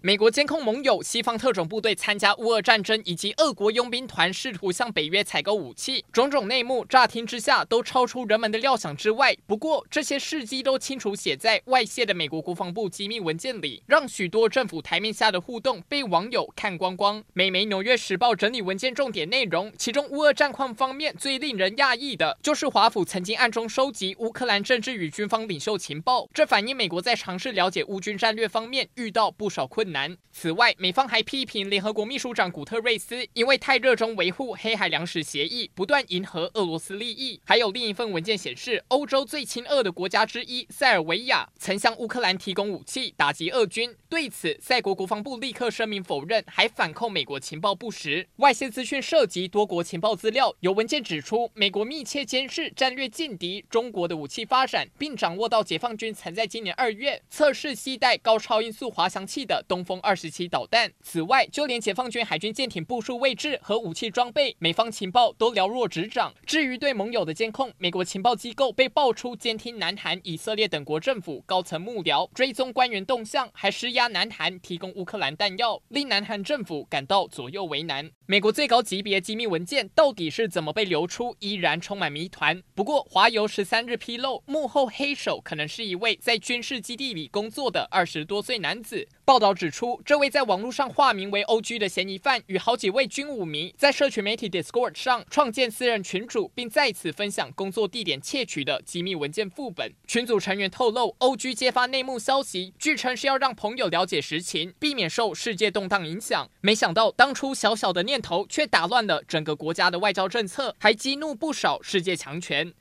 美国监控盟友西方特种部队参加乌俄战争，以及俄国佣兵团试图向北约采购武器，种种内幕乍听之下都超出人们的料想之外。不过，这些事迹都清楚写在外泄的美国国防部机密文件里，让许多政府台面下的互动被网友看光光。美媒《纽约时报》整理文件重点内容，其中乌俄战况方面最令人讶异的就是华府曾经暗中收集乌克兰政治与军方领袖情报，这反映美国在尝试了解乌军战略方面遇到不少困难。此外，美方还批评联合国秘书长古特瑞斯因为太热衷维护黑海粮食协议，不断迎合俄罗斯利益。还有另一份文件显示，欧洲最亲俄的国家之一塞尔维亚曾向乌克兰提供武器打击俄军。对此，塞国国防部立刻声明否认，还反控美国情报不实。外泄资讯涉及多国情报资料，有文件指出，美国密切监视战略劲敌中国的武器发展，并掌握到解放军曾在今年二月测试携带高超音速滑翔器的东东风二十七导弹。此外，就连解放军海军舰艇部署位置和武器装备，美方情报都了若指掌。至于对盟友的监控，美国情报机构被爆出监听南韩、以色列等国政府高层幕僚，追踪官员动向，还施压南韩提供乌克兰弹药，令南韩政府感到左右为难。美国最高级别机密文件到底是怎么被流出，依然充满谜团。不过，华邮十三日披露，幕后黑手可能是一位在军事基地里工作的二十多岁男子。报道指指出，这位在网络上化名为 OG 的嫌疑犯，与好几位军武迷在社群媒体 Discord 上创建私人群组，并在此分享工作地点窃取的机密文件副本。群组成员透露，OG 揭发内幕消息，据称是要让朋友了解实情，避免受世界动荡影响。没想到，当初小小的念头却打乱了整个国家的外交政策，还激怒不少世界强权。